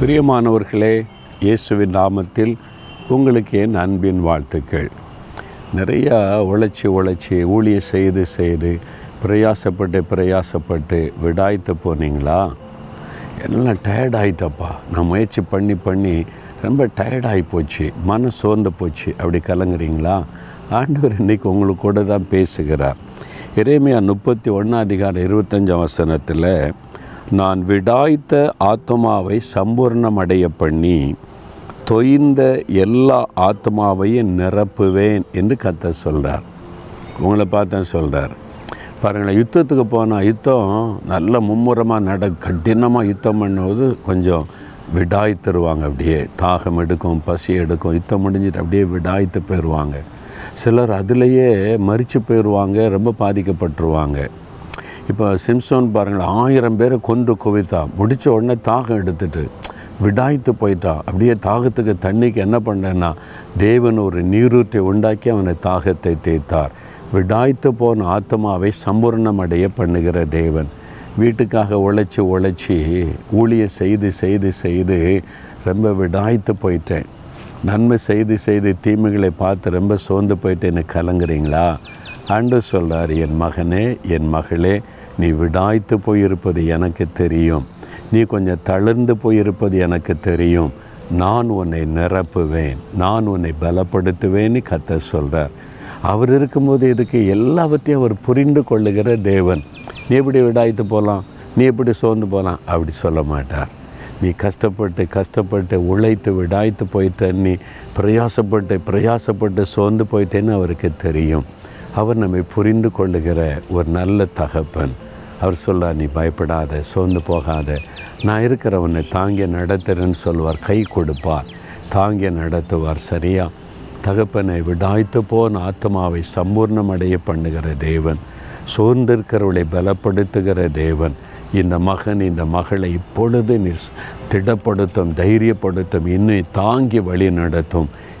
பிரியமானவர்களே இயேசுவின் நாமத்தில் உங்களுக்கு என் அன்பின் வாழ்த்துக்கள். நிறையா உழைச்சி உழைச்சி ஊழிய செய்து செய்து பிரயாசப்பட்டு பிரயாசப்பட்டு விடாய்த்து போனீங்களா? எல்லாம் டயர்டாயிட்டப்பா நான் முயற்சி பண்ணி பண்ணி ரொம்ப டயர்டாகி போச்சு. மன சோர்ந்து போச்சு. அப்படி கலங்குறீங்களா? ஆண்டவர் இன்றைக்கி உங்களுக்கு கூட தான் பேசுகிறார். இறைமையா முப்பத்தி ஒன்றாம் அதிகாரம் இருபத்தஞ்சாம் வசனத்தில் நான் விடாய்த்த ஆத்மாவை சம்பூர்ணமடைய பண்ணி தொய்ந்த எல்லா ஆத்மாவையும் நிரப்புவேன் என்று கத்த சொல்கிறார் உங்களை பார்த்தா சொல்கிறார் பாருங்களேன் யுத்தத்துக்கு போனால் யுத்தம் நல்ல மும்முரமாக நட கடினமாக யுத்தம் பண்ணும்போது கொஞ்சம் விடாய்த்துருவாங்க அப்படியே. தாகம் எடுக்கும் பசி எடுக்கும் யுத்தம் முடிஞ்சிட்டு அப்படியே விடாய்த்து போயிடுவாங்க சிலர் அதிலேயே மறித்து போயிடுவாங்க ரொம்ப பாதிக்கப்பட்டுருவாங்க. இப்போ சிம்சோன் பாருங்களேன் ஆயிரம் பேரை கொன்று குவித்தான் முடித்த உடனே தாகம் எடுத்துட்டு விடாய்த்து போயிட்டான் அப்படியே தாகத்துக்கு தண்ணிக்கு என்ன பண்ணேன்னா தேவன் ஒரு நீரூற்றை உண்டாக்கி அவனை தாகத்தை தேய்த்தார். விடாய்த்து போன ஆத்மாவை சம்பூர்ணமடைய பண்ணுகிற தேவன். வீட்டுக்காக உழைச்சி உழைச்சி ஊழிய செய்து செய்து செய்து ரொம்ப விடாய்த்து போயிட்டேன். நன்மை செய்து செய்து தீமைகளை பார்த்து ரொம்ப சோர்ந்து போயிட்டு எனக்கு கலங்குறீங்களா? ஆண்டு சொல்கிறார் என் மகனே என் மகளே நீ விடாய்த்து போயிருப்பது எனக்கு தெரியும். நீ கொஞ்சம் தளர்ந்து போயிருப்பது எனக்கு தெரியும். நான் உன்னை நிரப்புவேன். நான் உன்னை பலப்படுத்துவேன்னு கத்த சொல்கிறார் அவர் இருக்கும்போது இதுக்கு எல்லாவற்றையும் அவர் புரிந்து கொள்ளுகிற தேவன். நீ எப்படி விடாய்த்து போகலாம் நீ எப்படி சோர்ந்து போகலாம் அப்படி சொல்ல மாட்டார். நீ கஷ்டப்பட்டு கஷ்டப்பட்டு உழைத்து விடாய்த்து போயிட்ட நீ பிரயாசப்பட்டு பிரயாசப்பட்டு சோர்ந்து போயிட்டேன்னு அவருக்கு தெரியும். அவர் நம்மை புரிந்து கொள்ளுகிற ஒரு நல்ல தகப்பன். அவர் சொல்ல நீ பயப்படாத சோர்ந்து போகாத. நான் இருக்கிறவனை தாங்கிய நடத்துறேன்னு சொல்வார் கை கொடுப்பார். தாங்கி நடத்துவார் சரியா? தகப்பனை விடாய்த்து போன ஆத்மாவை சம்பூர்ணமடைய பண்ணுகிற தேவன். சோர்ந்திருக்கிறவளை பலப்படுத்துகிற தேவன். இந்த மகன் இந்த மகளை இப்பொழுது நீர் திடப்படுத்தும் தைரியப்படுத்தும் இன்னும் தாங்கி வழி நடத்தும்.